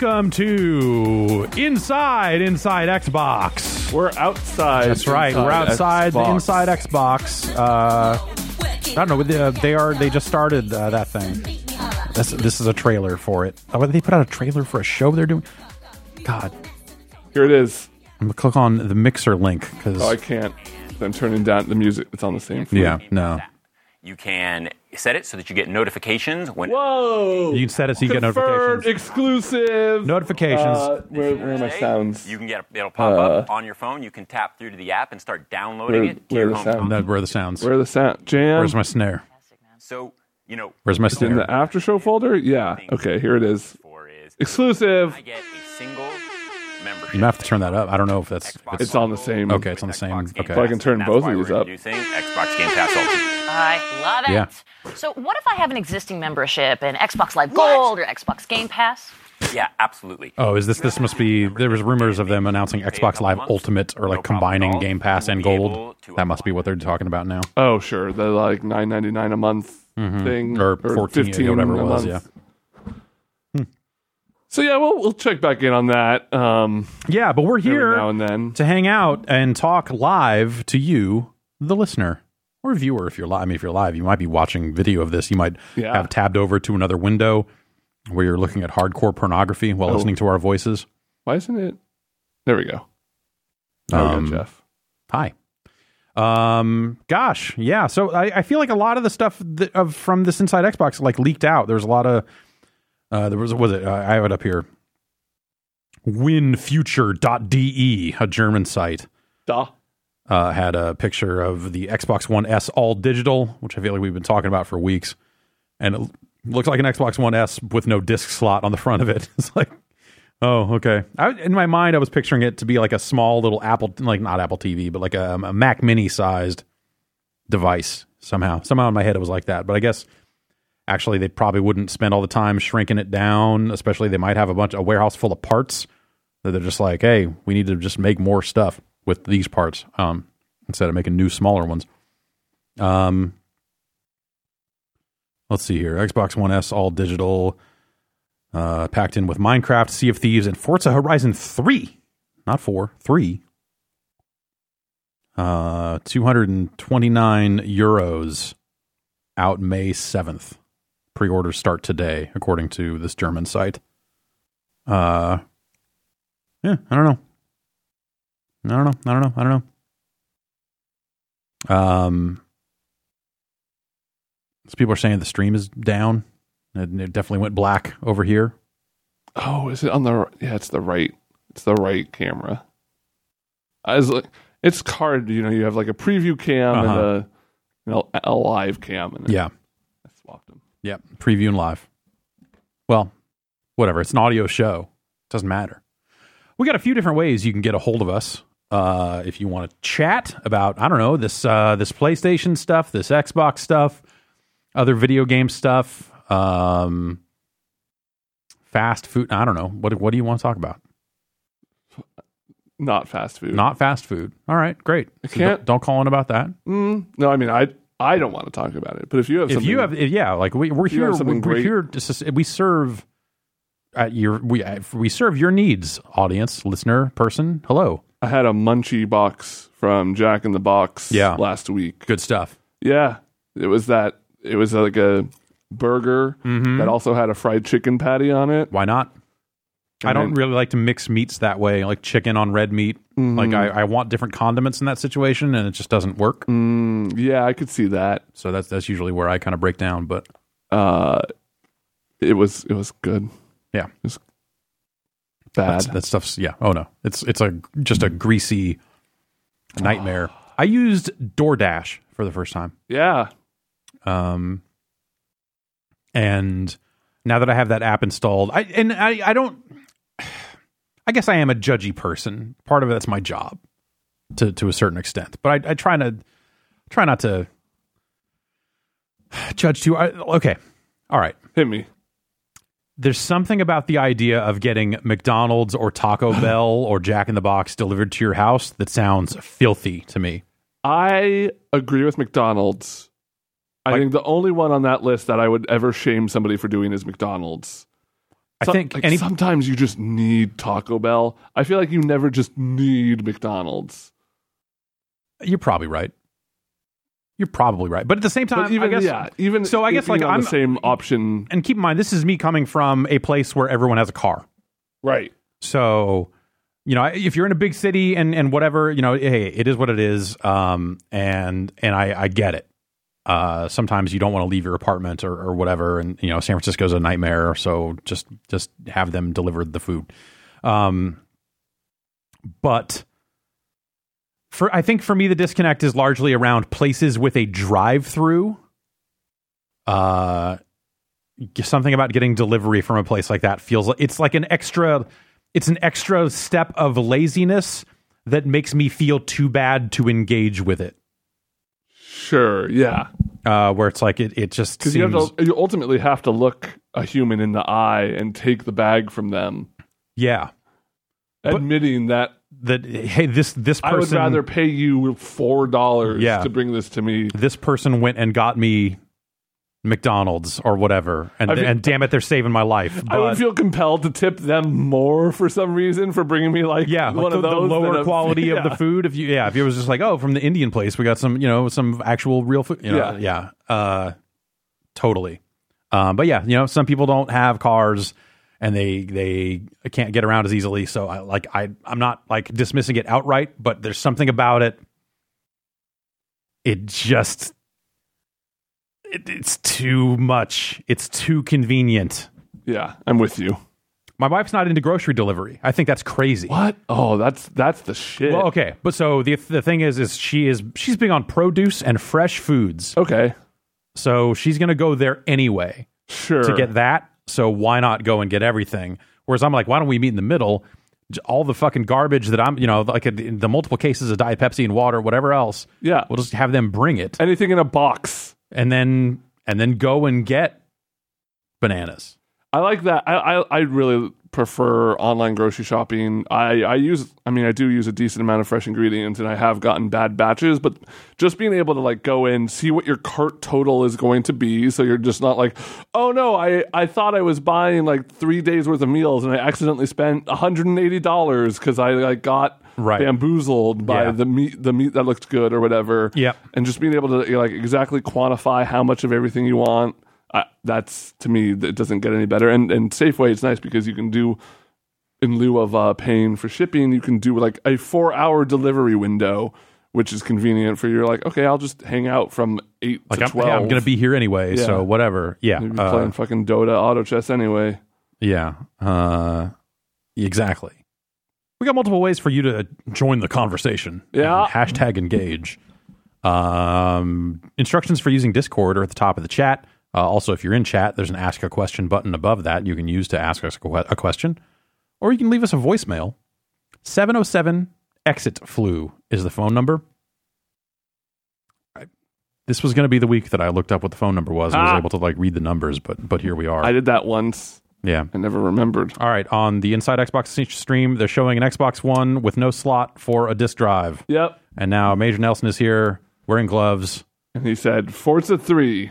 Welcome to Inside Inside Xbox. We're outside. That's right. We're outside the Xbox. Inside Xbox. Uh, I don't know. they- They are. They just started uh, that thing. This this is a trailer for it. Oh, they put out a trailer for a show they're doing. God, Here it is. I'm gonna click on the mixer link because Oh, I can't. I'm turning down the music. It's on the same. yeah, no. You can set it so that you get notifications when Whoa! You can set it so you get Confirmed, notifications. exclusive Notifications. Uh, where, where are my Today, sounds? You can get it'll pop Uh, up on your phone. You can tap through to the app and start downloading Where- it to where your the home. sound? console. That where are the sounds? Where are the sound? Jam. Where's my snare? So you know, Where's my snare? in snare? the after show folder? Yeah. Okay. Here it is. for is Exclusive. I get a single membership. You might have to turn that up. I don't know if that's. If Xbox it's, It's on the same. Okay, it's on the same- okay. So I can turn both of these up. Xbox Game Pass Ultimate. I love it. Yeah. So, what if I have an existing membership in Xbox Live Gold or Xbox Game Pass? Yeah, absolutely. Oh, is this this must be? There was rumors of them announcing Xbox Live Ultimate or like combining Game Pass and Gold. That must be what they're talking about now. Oh, sure. The like nine ninety nine a month thing, Mm-hmm. Or 14, 15 whatever it a was, month. So yeah, we'll we'll check back in on that. Um, Yeah, but we're here now and then. to hang out and talk live to you, the listener or viewer. If you're live, I mean, if you're live, you might be watching video of this. You might Yeah. have tabbed over to another window where you're looking at hardcore pornography while Oh. listening to our voices. Why isn't it? There we go. There we Um, go, Jeff. Hi. Um. Gosh. Yeah. So I, I feel like a lot of the stuff that, of from this Inside Xbox like leaked out. There's a lot of. Uh, there was was it? Uh, I have it up here. Winfuture.de, a German site, Duh. Uh, had a picture of the Xbox One S all digital, which I feel like we've been talking about for weeks, and it looks like an Xbox One S with no disc slot on the front of it. It's like, oh, okay. I, in my mind, I was picturing it to be like a small little Apple, like not Apple TV, but like a, a Mac Mini sized device. Somehow, somehow in my head it was like that. But I guess actually they probably wouldn't spend all the time shrinking it down. Especially they might have a bunch a warehouse full of parts that they're just like, hey, we need to just make more stuff with these parts um, instead of making new smaller ones. Um, let's see here, Xbox One S all digital, uh, packed in with Minecraft, Sea of Thieves, and Forza Horizon Three, not four, three. Uh, two hundred and twenty nine euros, out May seventh. Pre-orders start today, according to this German site. Uh, yeah, I don't know. I don't know. I don't know. I don't know. Um, so people are saying the stream is down. It, it definitely went black over here. Oh, is it on the? Yeah, it's the right. It's the right camera. I was like, it's hard. You know, you have like a preview cam Uh-huh. and a, you know, a live cam, and Yeah. I swapped them. Yep. Preview and live. Well, whatever. It's an audio show. It Doesn't matter. We got a few different ways you can get a hold of us. Uh, if you want to chat about, I don't know, this uh, this PlayStation stuff, this Xbox stuff, other video game stuff, um, fast food. I don't know. What what do you want to talk about? Not fast food. Not fast food. All right, great. So can't- don't, don't call in about that. Mm, no, I mean, I I don't want to talk about it. But if you have, if something, you have yeah like we, we're here something we're here to, we serve at your we we serve your needs audience listener person hello I had a munchie box from Jack in the Box. Yeah. last week. good stuff Yeah, it was that. It was like a burger Mm-hmm. that also had a fried chicken patty on it. why not i don't really like to mix meats that way like chicken on red meat like I, I want different condiments in that situation and it just doesn't work Mm, yeah, I could see that. so that's that's usually where i kind of break down but Uh, it was it was good. yeah Bad. that's, that stuff's yeah oh no it's it's a just a greasy nightmare i used doordash for the first time yeah, Um, and now that I have that app installed, I and I, I don't. I guess I am a judgy person. Part of it, that's my job, to to a certain extent. But I, I try to try not to judge too. I, okay, all right. hit me. There's something about the idea of getting McDonald's or Taco Bell or Jack in the Box delivered to your house that sounds filthy to me. I agree with McDonald's. I Like- think the only one on that list that I would ever shame somebody for doing is McDonald's. I think like, any sometimes you just need Taco Bell. I feel like you never just need McDonald's. you're probably right. You're probably right, but at the same time, But even I guess, yeah, even so I guess, like, on I'm- the same option, And keep in mind, this is me coming from a place where everyone has a car. right? So, you know, if you're in a big city and and whatever, you know, hey, it is what it is. Um, and and I I get it. Uh, sometimes you don't want to leave your apartment or, or whatever, and you know, San Francisco's a nightmare. So just just have them deliver the food. Um, but for I think for me, the disconnect is largely around places with a drive-through. Uh, something about getting delivery from a place like that feels like it's like an extra it's an extra step of laziness that makes me feel too bad to engage with it Sure, yeah. uh where it's like it, it just Because seems you have to, you ultimately have to look a human in the eye and take the bag from them, yeah admitting that that hey this this person I would rather pay you four dollars Yeah. to bring this to me. this person went and got me McDonald's or whatever and feel- and damn it they're saving my life I would But- feel compelled to tip them more for some reason for bringing me like yeah, one like the, of the those lower than a- quality of the food. If you, yeah, if it was just like, oh, from the Indian place, we got some, you know, some actual real food. You know, yeah, uh, totally. Um, but yeah, you know, some people don't have cars and they they can't get around as easily. So I like I I'm not like dismissing it outright, but there's something about it. It just it, it's too much. It's too convenient. Yeah, I'm with you. My wife's not into grocery delivery. I think that's crazy. What? Oh, that's that's the shit. Well, okay, but so the the thing is, is she is she's big on produce and fresh foods, Okay, so she's gonna go there anyway sure. to get that. So why not go and get everything? Whereas I'm like, why don't we meet in the middle? All the fucking garbage that I'm, you know, like a, the multiple cases of Diet Pepsi and water, whatever else. Yeah. we'll just have them bring it, anything in a box. and then and then go and get bananas. I like that. I, I I really prefer online grocery shopping. I I use. I mean, I do use a decent amount of fresh ingredients, and I have gotten bad batches. But just being able to like go in, see what your cart total is going to be, so you're just not like, oh no, I I thought I was buying like three days worth of meals, and I accidentally spent 180 dollars because I like got. Right. bamboozled by Yeah. the meat the meat that looked good or whatever Yep. and just being able to like exactly quantify how much of everything you want uh, that's to me that doesn't get any better and and safeway it's nice because you can do in lieu of uh, paying for shipping you can do like a four hour delivery window which is convenient for you. You're like okay i'll just hang out from 8 Like to I'm, 12 yeah, I'm gonna be here anyway, Yeah. so whatever. Yeah, Maybe uh, playing fucking dota auto chess anyway Yeah. Uh, exactly. We got multiple ways for you to join the conversation. Yeah. Hashtag engage. Um, instructions for using Discord are at the top of the chat. Uh, also, if you're in chat, there's an ask a question button above that you can use to ask us a question. Or you can leave us a voicemail. 707 exit flu is the phone number. I, this was going to be the week that I looked up what the phone number was. I was Ah. able to like read the numbers, but but here we are. i did that once yeah. i never remembered All right, on the Inside Xbox stream, they're showing an Xbox One with no slot for a disk drive. yep And now Major Nelson is here wearing gloves. and he said forza 3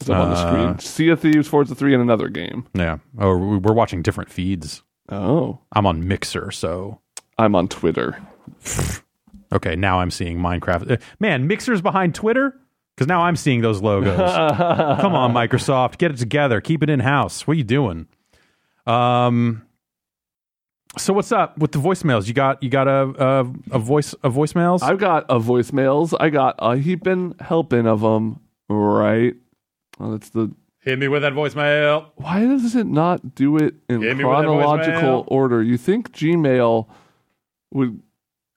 is up on the Uh, screen sea of thieves forza 3 and another game Yeah. Oh, we- we're watching different feeds. oh I'm on Mixer, so i'm on twitter okay. Now I'm seeing Minecraft. Uh, Man, Mixer's behind Twitter because now I'm seeing those logos. Come on, Microsoft, get it together. Keep it in house. What are you doing? Um. So what's up with the voicemails? You got you got a a, a voice a voicemails? I've got a voicemails. I got a heaping helping of them. Right. Well, that's the. Hit me with that voicemail. Why does it not do it in Hit me with that chronological voicemail. order? You think Gmail would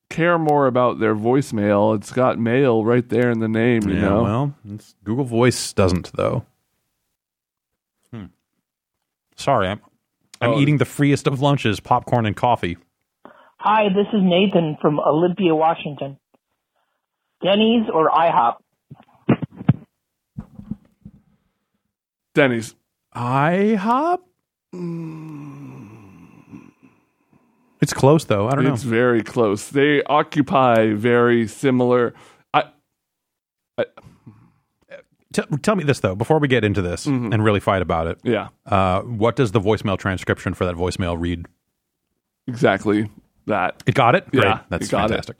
care more about their voicemail? It's got mail right there in the name. You yeah, know. well, it's, Google Voice doesn't though. Hmm. Sorry, I'm I'm Oh. eating the freest of lunches, popcorn and coffee. Hi, this is Nathan from Olympia, Washington. Denny's or IHOP? Denny's. IHOP. It's close though. I don't know. It's very close. They occupy very similar. I. T- tell me this though, before we get into this Mm-hmm. and really fight about it. Yeah, Uh, what does the voicemail transcription for that voicemail read? exactly that. It got it. Great. Yeah, that's it got it. fantastic.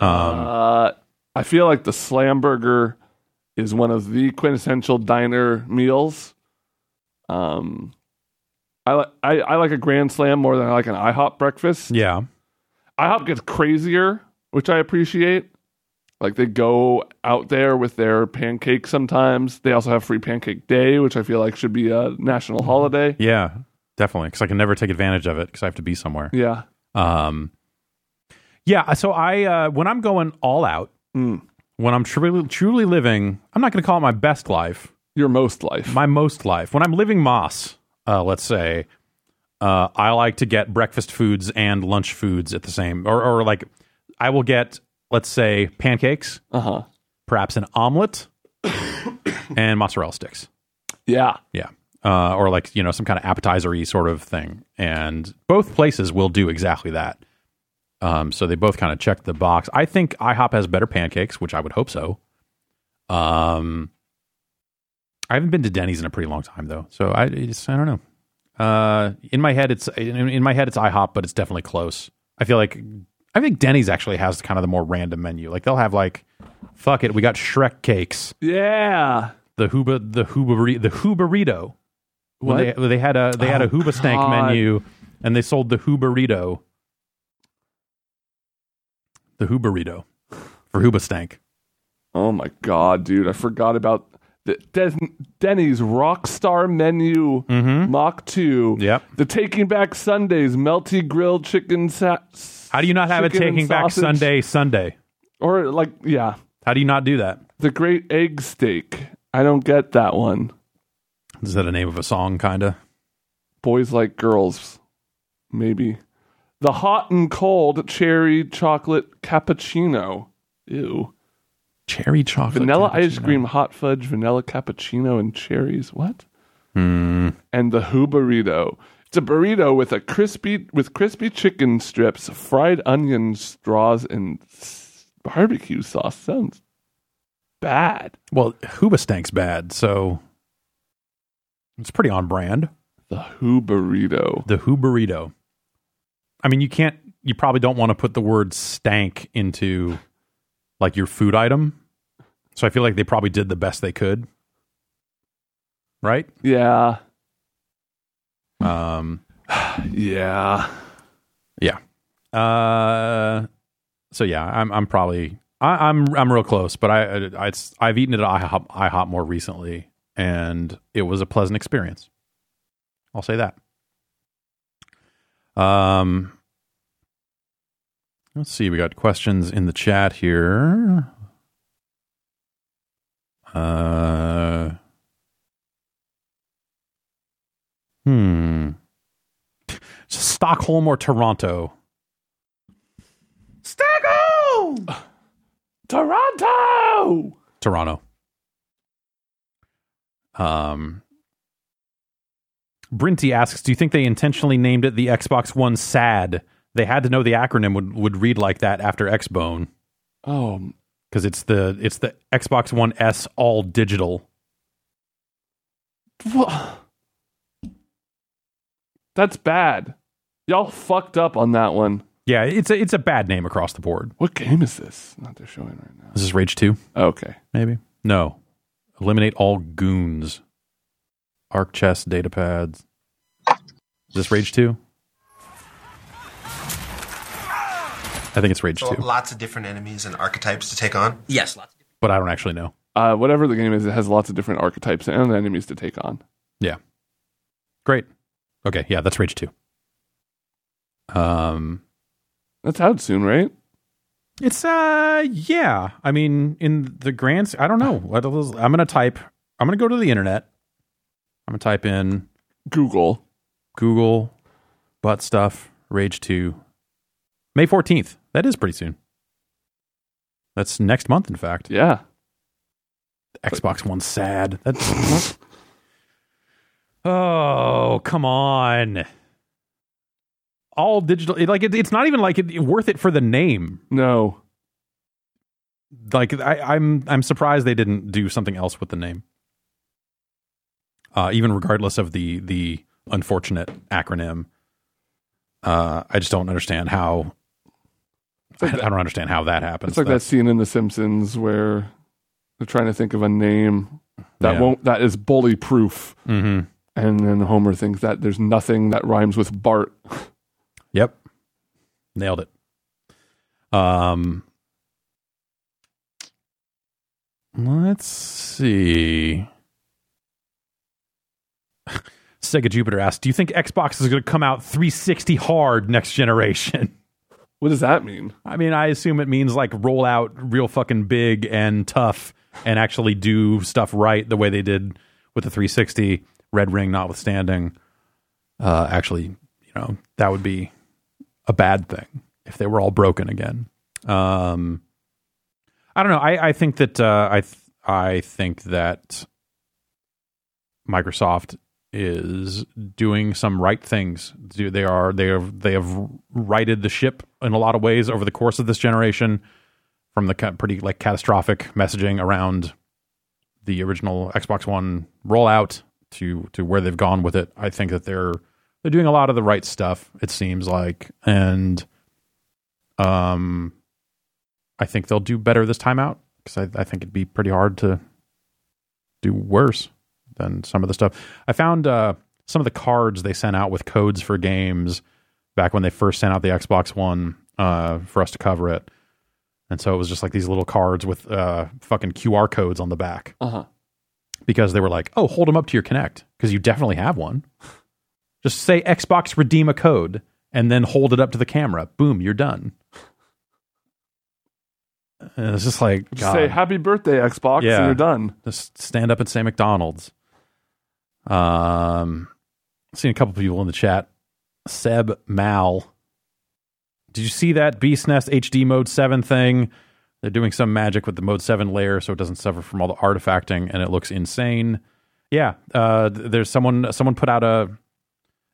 Um, Uh, I feel like the slam burger is one of the quintessential diner meals. Um, I like I, I like a grand slam more than I like an IHOP breakfast. yeah. IHOP gets crazier, which I appreciate. Like they go out there with their pancakes sometimes. They also have free pancake day, which I feel like should be a national holiday. Yeah. Definitely, because I can never take advantage of it because I have to be somewhere. Yeah. Um, yeah. So I, uh, when I'm going all out, Mm. When I'm truly, truly living, I'm not going to call it my best life, Your most life. my most life. When I'm living Moss, uh, let's say, uh, I like to get breakfast foods and lunch foods at the same, or, or like I will get, let's say, pancakes, Uh huh. perhaps an omelet, and mozzarella sticks. Yeah. Yeah. Uh, or like, you know, some kind of appetizer y sort of thing. And both places will do exactly that. Um, so they both kind of check the box. I think IHOP has better pancakes, which I would hope so. Um, I haven't been to Denny's in a pretty long time though, so I it's, I don't know. Uh, in my head, it's in, in my head it's IHOP, but it's definitely close. I feel like I think Denny's actually has kind of the more random menu. Like they'll have like, fuck it, we got Shrek cakes, Yeah. the Huba, the Huba, the Hoobarito. When What? they they had a they had a Oh, Hoobastank God. menu, and they sold the Hoobarito. The Hoobarito for Hoobastank. Oh my god, dude! I forgot about the Den- Denny's Rockstar Menu Mm-hmm. Mach Two. Yep. The Taking Back Sundays melty grilled chicken. Sa- How do you not have a Taking Back. Sunday Sunday? Or like, yeah, How do you not do that? the Great Egg Steak. I don't get that one. Is that a name of a song, kind of? Boys like girls, maybe. The hot and cold cherry chocolate cappuccino. Ew. Cherry chocolate, vanilla ice cream, hot fudge, vanilla cappuccino, and cherries. What? Hmm. And the Who burrito. It's a burrito with a crispy with crispy chicken strips, fried onions, straws, and barbecue sauce. Sounds bad. Well, Hoobastank's bad, so it's pretty on brand. The Who burrito. The Hoobarito. I mean, you can't. You probably don't want to put the word stank into like your food item. So I feel like they probably did the best they could. Right? Yeah, Um, yeah. yeah. Uh, so yeah, I'm I'm probably I, I'm I'm real close, but I, I I've eaten it at IHOP, IHOP more recently, and it was a pleasant experience. I'll say that. Um, let's see. We got questions in the chat here. Uh, hmm. Stockholm or Toronto? Stockholm. Toronto. Toronto. Um, Brinty asks, "Do you think they intentionally named it the Xbox One SAD? They had to know the acronym would, would read like that after Xbone Oh, because it's the it's the Xbox One S all digital. wha- that's bad. Y'all fucked up on that one. Yeah, it's a it's a bad name across the board. What game is this? Not they're showing right now. This Is this Rage Two? Oh, okay. Maybe no. Eliminate all goons. Arc chest data pads. Is this Rage Two? I think it's Rage So Two, lots of different enemies and archetypes to take on. Yes, lots. Of but I don't actually know. Uh, whatever the game is, it has lots of different archetypes and enemies to take on. Yeah. Great. Okay, yeah, that's Rage 2. Um That's out soon, right? it's uh yeah. I mean in the grants, I don't know. What else- I'm going to type I'm going to go to the internet. I'm going to type in Google. Google butt stuff Rage 2 May 14th. That is pretty soon. That's next month in fact. Yeah. Xbox One sad. That's Oh, come on. All digital. it- Like it, it's not even like it, worth it for the name. No. like I, I'm I'm surprised they didn't do something else with the name. Uh, even regardless of the the unfortunate acronym, uh, I just don't understand how. I, like I don't understand how that happens. It's like that scene in The Simpsons where they're trying to think of a name that Yeah. won't that is bully proof, Mhm. and then Homer thinks that there's nothing that rhymes with Bart. Yep. Nailed it. Um Let's see. Sega Jupiter asked, "Do you think Xbox is going to come out 360 hard next generation?" What does that mean? I mean, I assume it means like roll out real fucking big and tough and actually do stuff right the way they did with the 360 Red Ring notwithstanding. Uh, actually, you know, that would be a bad thing if they were all broken again. Um, I don't know. I, I think that uh, I th- I think that Microsoft is doing some right things. They are they have they have righted the ship in a lot of ways over the course of this generation, from the pretty like catastrophic messaging around the original Xbox One rollout to to where they've gone with it. I think that they're they're doing a lot of the right stuff. It seems like, and um, I think they'll do better this time out because I, I think it'd be pretty hard to do worse than some of the stuff. I found uh, some of the cards they sent out with codes for games back when they first sent out the Xbox One uh, for us to cover it. And so it was just like these little cards with uh, fucking QR codes on the back Uh huh. because they were like, oh, hold them up to your Kinect because you definitely have one. Just say Xbox redeem a code and then hold it up to the camera. Boom, you're done. And it's just like, Just say Happy Birthday Xbox, Yeah. and you're done. Just stand up and say McDonald's. Um, seen a couple people in the chat. Seb Mal. Did you see that bsnes HD Mode 7 thing? They're doing some magic with the Mode 7 layer so it doesn't suffer from all the artifacting and it looks insane. Yeah, uh, there's someone someone put out a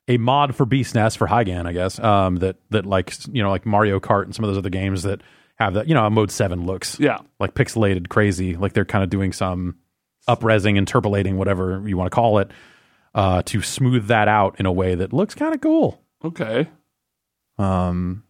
a mod for bsnes for higan, I guess. Um, that that like you know like Mario Kart and some of those other games that have that you know a Mode 7 looks Yeah. like pixelated crazy like they're kind of doing some upresing interpolating whatever you want to call it uh, to smooth that out in a way that looks kind of cool. Okay. um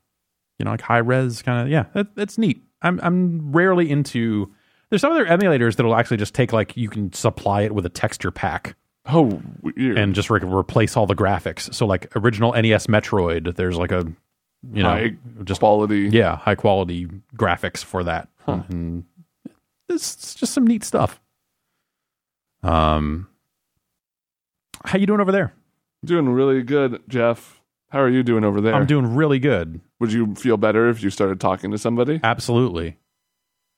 you know like high res kind of yeah it, it's neat. I'm i'm rarely into there's some other emulators that'll actually just take like you can supply it with a texture pack. Oh, weird. and just re- replace all the graphics. So like original nes metroid there's like a you know High just quality. yeah high quality graphics for that. And it's, it's just some neat stuff um how you doing over there Doing really good, Jeff. How are you doing over there? i'm doing really good Would you feel better if you started talking to somebody? absolutely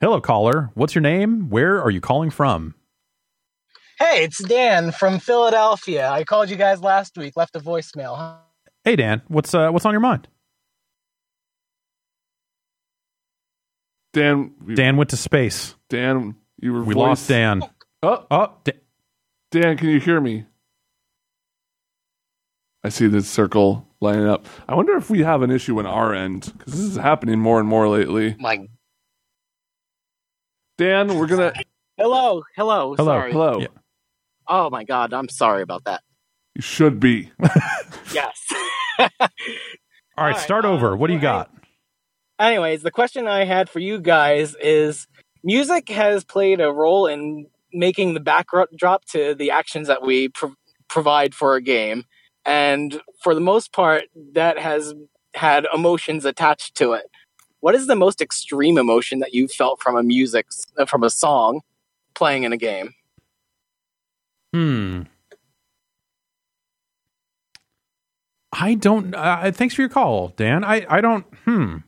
hello caller what's your name where are you calling from Hey, it's Dan from Philadelphia. I called you guys last week, left a voicemail. Huh? hey dan what's uh what's on your mind Dan, we- dan went to space Dan, you were we voice- lost dan Oh, oh Da- Dan, can you hear me? I see this circle lining up. I wonder if we have an issue on our end because this is happening more and more lately. My Dan, we're gonna. Hello, hello, Hello. sorry. Hello. Yeah. Oh my god, I'm sorry about that. You should be. Yes. all right right, start uh, over what do you got Anyways, the question I had for you guys is music has played a role in making the backdrop to the actions that we pro- provide for a game. And for the most part, that has had emotions attached to it. What is the most extreme emotion that you felt from a music, uh, from a song playing in a game? Hmm. I don't. Uh, thanks for your call, Dan. I I don't. Hmm.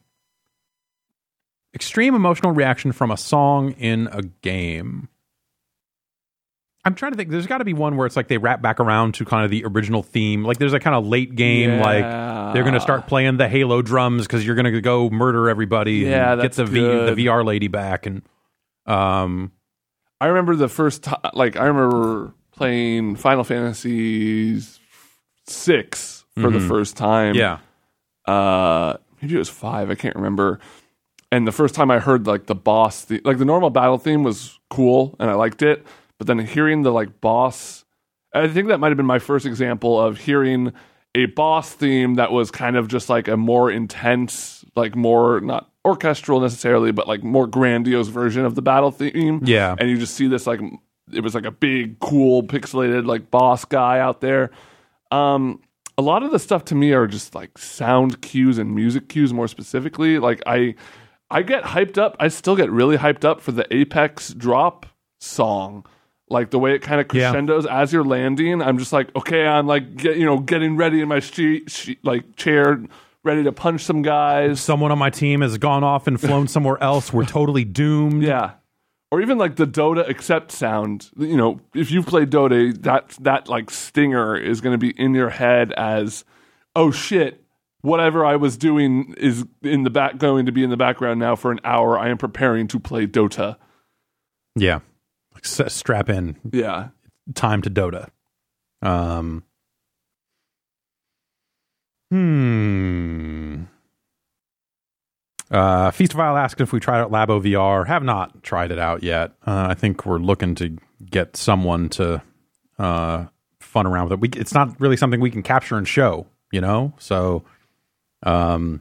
Extreme emotional reaction from a song in a game. I'm trying to think. There's got to be one where it's like they wrap back around to kind of the original theme. Like there's a kind of late game, like they're going to start playing the Halo drums because you're going to go murder everybody Yeah, and get the v, the VR lady back. And um, I remember the first time. Like I remember playing Final Fantasy six for the Mhm. first time. yeah, uh maybe it was five i can't remember and the first time I heard like the boss, the, like the normal battle theme was cool and I liked it, but then hearing the like boss, I think that might have been my first example of hearing a boss theme that was kind of just like a more intense, like more not orchestral necessarily, but like more grandiose version of the battle theme. Yeah. and you just see this like it was like a big, cool, pixelated like boss guy out there. Um, a lot of the stuff to me are just like sound cues and music cues more specifically. Like I I get hyped up. I still get really hyped up for the Apex drop song. Like the way it kind of Yeah. crescendos as you're landing. I'm just like, okay, I'm like get, you know, getting ready in my she, she, like chair ready to punch some guys. Someone on my team has gone off and flown somewhere else. We're totally doomed. Yeah. Or even like the Dota accept sound. You know, if you've played Dota, that that like stinger is going to be in your head as, oh shit, whatever I was doing is in the back going to be in the background now for an hour. I am preparing to play Dota. Yeah. S- strap in. Yeah. Time to Dota. Um. Hmm. Uh, Feast of Isle asked if we tried out Labo VR. Have not tried it out yet. Uh, I think we're looking to get someone to uh, fun around with it. We, it's not really something we can capture and show, you know. So, um,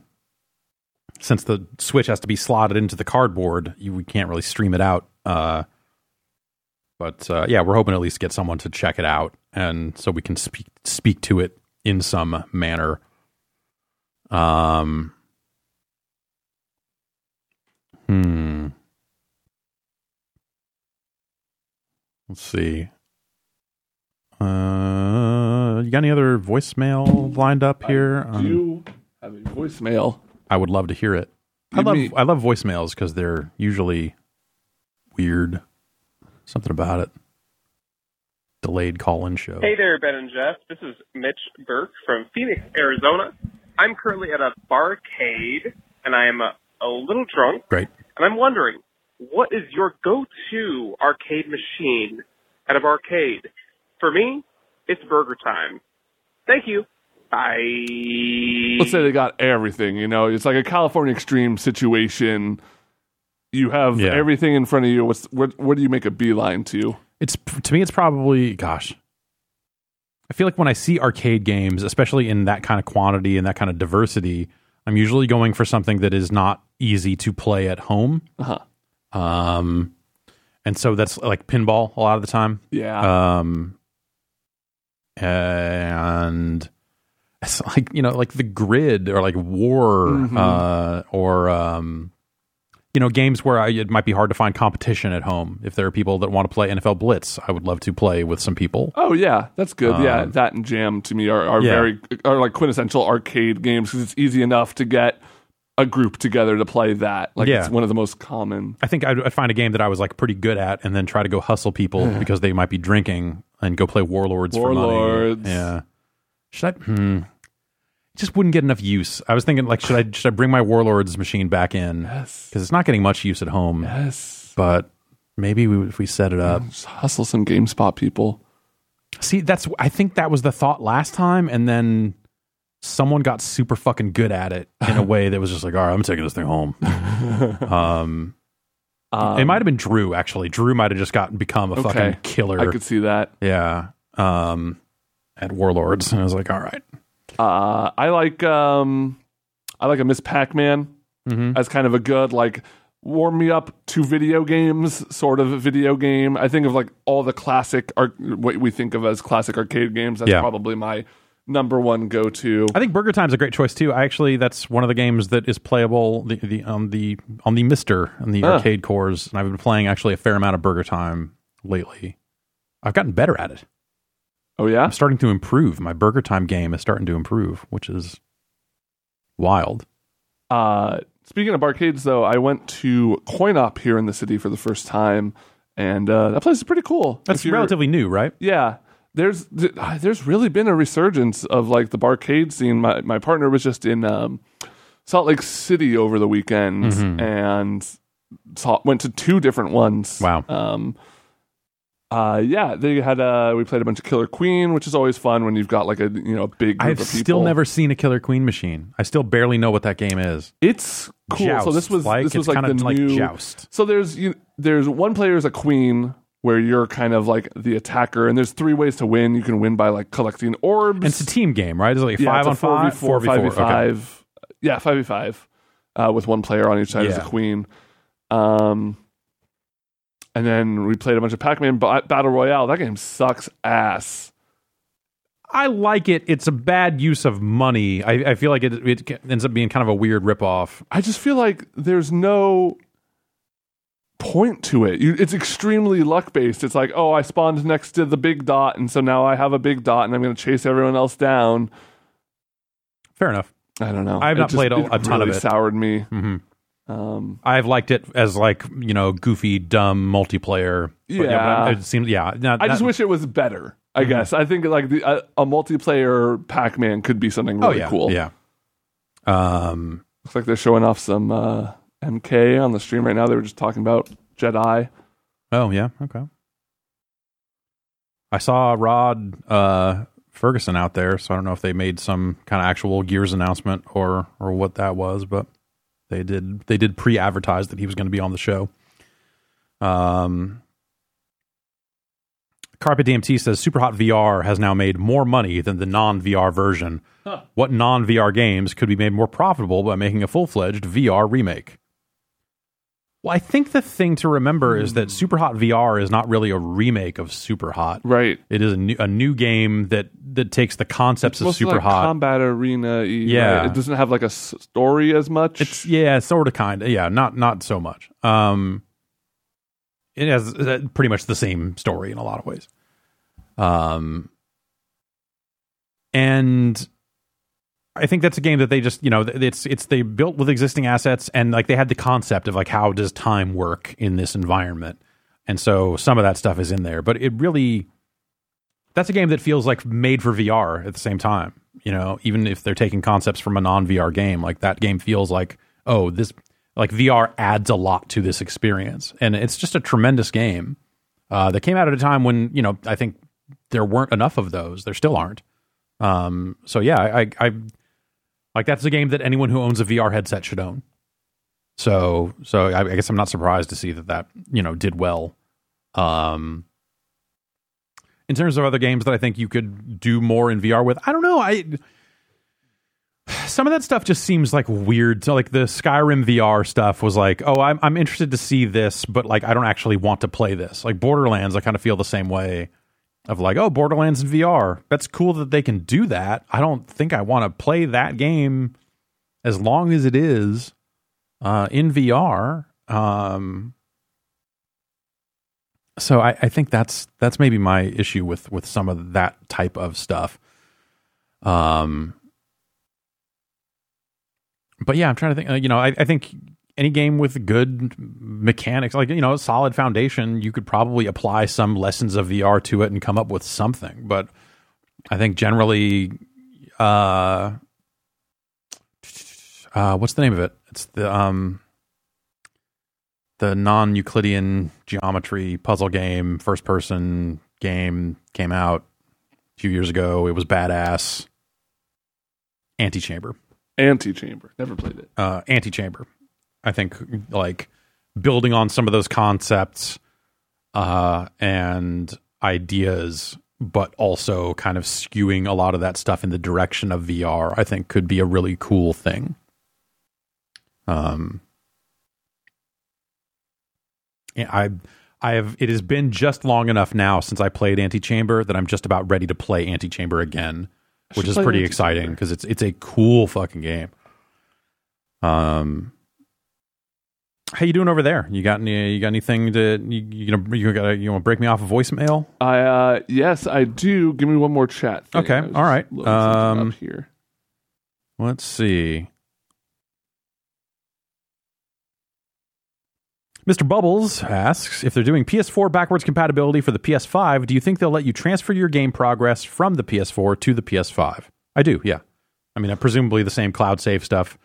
since the Switch has to be slotted into the cardboard, you, we can't really stream it out. Uh, but uh, yeah, we're hoping at least get someone to check it out, and so we can speak speak to it in some manner. Um. Hmm. Let's see. Uh, you got any other voicemail lined up here? Do Um, you have a voicemail? I would love to hear it. I love me- I love voicemails because they're usually weird. Something about it. Delayed call in show. Hey there, Ben and Jeff. This is Mitch Burke from Phoenix, Arizona. I'm currently at a barcade, and I am a, a little drunk, Great. and I'm wondering, what is your go-to arcade machine at a barcade? For me, it's Burger Time. Thank you. Bye. Let's say they got everything. You know, it's like a California Extreme situation. You have Yeah. everything in front of you. What's where do you make a beeline to? It's to me, it's probably gosh. I feel like when I see arcade games, especially in that kind of quantity and that kind of diversity, I'm usually going for something that is not easy to play at home. Uh-huh. Um, and so that's like pinball a lot of the time. Yeah. Um, and it's like you know, like the grid or like war, Mhm. uh, or um, you know, games where I, it might be hard to find competition at home. If there are people that want to play NFL Blitz, I would love to play with some people. Oh yeah, that's good. yeah, Um, that and Jam to me are, are yeah. very are like quintessential arcade games because it's easy enough to get a group together to play that. Like Yeah. it's one of the most common. I think I'd, I'd find a game that I was like pretty good at, and then try to go hustle people because they might be drinking and go play Warlords, for Warlords. money. Yeah. Should I? Hmm. Just wouldn't get enough use. I was thinking, like, should I should I bring my Warlords machine back in? Yes. because it's not getting much use at home. Yes. But maybe we, if we set it up, Just hustle some GameSpot people. see, that's I think that was the thought last time, and then someone got super fucking good at it in a way that was just like, all right, I'm taking this thing home. um, Um, it might have been Drew actually. Drew might have just gotten become a Okay. fucking killer. I could see that. Yeah. Um, at Warlords, and I was like, all right. Uh, I like um, I like a Miss Pac Man Mhm. as kind of a good like warm me up to video games sort of video game. I think of like all the classic ar- what we think of as classic arcade games. That's Yeah. probably my number one go to. I think Burger Time's a great choice too. I actually that's one of the games that is playable the, the on the on the MiSTer on the Ah. arcade cores, and I've been playing actually a fair amount of Burger Time lately. I've gotten better at it. Oh yeah, I'm starting to improve. My Burger Time game is starting to improve, which is wild. Uh, speaking of arcades, though, I went to Coin Op here in the city for the first time, and uh, that place is pretty cool. That's relatively new, right? Yeah, there's th- uh, there's really been a resurgence of like the barcade scene. My my partner was just in um, Salt Lake City over the weekend Mhm. and saw, went to two different ones. Wow. Um, uh, yeah, they had uh, we played a bunch of Killer Queen, which is always fun when you've got like a you know big group I've of people. still never seen a Killer Queen machine. I still barely know what that game is. It's cool. so this was like, this was like the like new Joust. So there's you there's one player is a queen where you're kind of like the attacker, and there's three ways to win. You can win by like collecting orbs. And it's a team game, right? It's it like yeah, five it's on a five, 4v4, 4v4? 5v5. Yeah, five v five, uh, with one player on each side as a queen. Um, and then we played a bunch of Pac-Man ba- Battle Royale. That game sucks ass. I like it. It's a bad use of money. I, I feel like it, it ends up being kind of a weird ripoff. I just feel like there's no point to it. You, it's extremely luck based. It's like, oh, I spawned next to the big dot, and so now I have a big dot, and I'm going to chase everyone else down. Fair enough. I don't know. I've not just- played a, a ton really of it. Soured me. hmm Um, I've liked it as like you know goofy, dumb multiplayer. But Yeah. but it seems yeah. Not, I just not- wish it was better. I Mhm. guess I think like the, a, a multiplayer Pac-Man could be something Oh really yeah, cool. yeah. Um, Looks like they're showing off some uh, MK on the stream right now. They were just talking about Jedi. Oh yeah, okay. I saw Rod uh, Fergusson out there, so I don't know if they made some kind of actual Gears announcement or or what that was, but they did they did pre-advertise that he was going to be on the show. Um, Carpet DMT says Superhot VR has now made more money than the non VR version. Huh. What non VR games could be made more profitable by making a full fledged VR remake? Well, I think the thing to remember is that Superhot VR is not really a remake of Superhot. Right. It is a new, a new game that that takes the concepts of to like combat arena. Yeah. it doesn't have like a story as much. It's yeah, sort of, kind of, yeah, not not so much. Um, it has uh, pretty much the same story in a lot of ways. Um, and I think that's a game that they just you know it's it's they built with existing assets and like they had the concept of like how does time work in this environment, and so some of that stuff is in there, but it really that's a game that feels like made for VR at the same time. You know, even if they're taking concepts from a non VR game, like that game feels like, oh, this like VR adds a lot to this experience, and it's just a tremendous game. Uh, that came out at a time when you know I think there weren't enough of those. There still aren't. Um, so yeah, I, I, I like that's a game that anyone who owns a VR headset should own. So so I, I guess I'm not surprised to see that that you know did well. Um, in terms of other games that I think you could do more in VR with, I don't know. I some of that stuff just seems like weird. So like the Skyrim VR stuff was like, oh, I'm I'm interested to see this, but like I don't actually want to play this. Like Borderlands, I kind of feel the same way. Of like, oh, Borderlands in VR. That's cool that they can do that. I don't think I want to play that game as long as it is uh, in VR. Um, so I, I think that's that's maybe my issue with with some of that type of stuff. Um, but yeah, I'm trying to think. Uh, you know, I, I think any game with good mechanics, like you know, a solid foundation, you could probably apply some lessons of VR to it and come up with something. But I think generally, uh, uh, what's the name of it? It's the um, the non-Euclidean geometry puzzle game, first-person game came out a few years ago. It was badass. Antichamber. Antichamber. Never played it. Uh, Antichamber. I think like building on some of those concepts uh, and ideas, but also kind of skewing a lot of that stuff in the direction of VR. I think could be a really cool thing. Um, I I have it has been just long enough now since I played Antichamber that I'm just about ready to play Antichamber again, which is pretty exciting because it's it's a cool fucking game. Um, how you doing over there? You got any? You got anything to you you know you got you want to break me off a voicemail? I uh yes, I do. Give me one more chat. Thing. Okay, all right. just loading something Um, here. Let's see. Mr. Bubbles asks if they're doing PS4 backwards compatibility for the PS5, do you think they'll let you transfer your game progress from the PS4 to the PS5? I do, yeah. I mean, presumably the same cloud save stuff.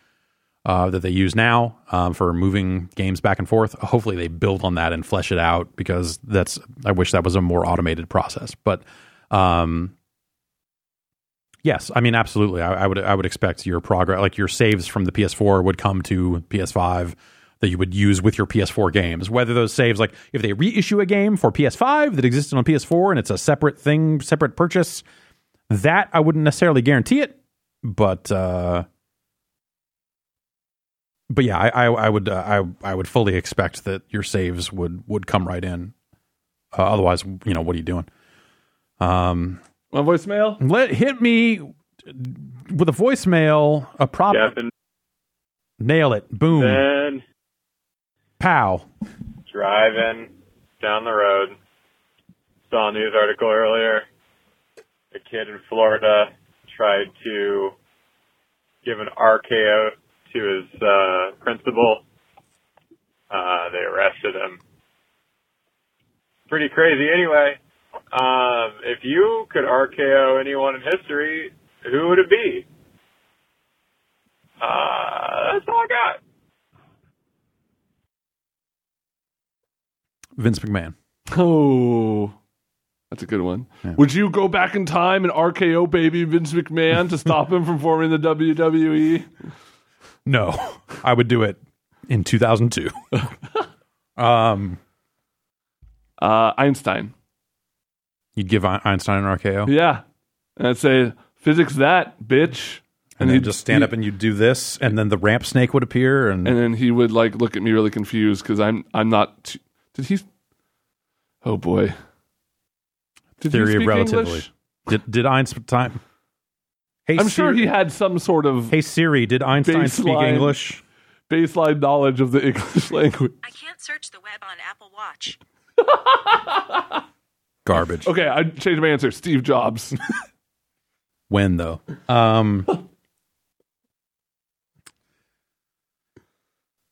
Uh, that they use now um, for moving games back and forth. Hopefully, they build on that and flesh it out because that's. I wish that was a more automated process, but. Um, Yes, I mean absolutely. I, I would I would expect your progress, like your saves from the PS4, would come to PS5 that you would use with your PS4 games. Whether those saves, like if they reissue a game for PS5 that existed on PS4 and it's a separate thing, separate purchase, that I wouldn't necessarily guarantee it. But uh, but yeah, I I, I would uh, I I would fully expect that your saves would would come right in. Uh, otherwise, you know, what are you doing? Um, My voicemail? let hit me with a voicemail, a prop. Captain Nail it. Boom. Ben Pow. driving down the road. Saw a news article earlier. A kid in Florida tried to give an RKO to his uh, principal. Uh, they arrested him. Pretty crazy anyway. Um, if you could RKO anyone in history, who would it be? Uh, that's all I got. Vince McMahon. Oh, that's a good one. Would you go back in time and RKO baby Vince McMahon to stop him from forming the? WWE? No, I would do it in 2002. um, Uh, Einstein. you'd give Einstein an RKO, Yeah. And I'd say, physics that, bitch. and then he'd just stand he- up and you'd do this, and then the ramp snake would appear, and, and then he would like look at me really confused because I'm I'm not. T- did he? Oh boy. Did he theory of relativity. English? Did did Einstein? Hey, I'm sure he had some sort of Hey Siri, did Einstein speak Baseline. English? baseline knowledge of the English language. I can't search the web on Apple Watch. Garbage. Okay, I changed my answer. Steve Jobs. When though? Um,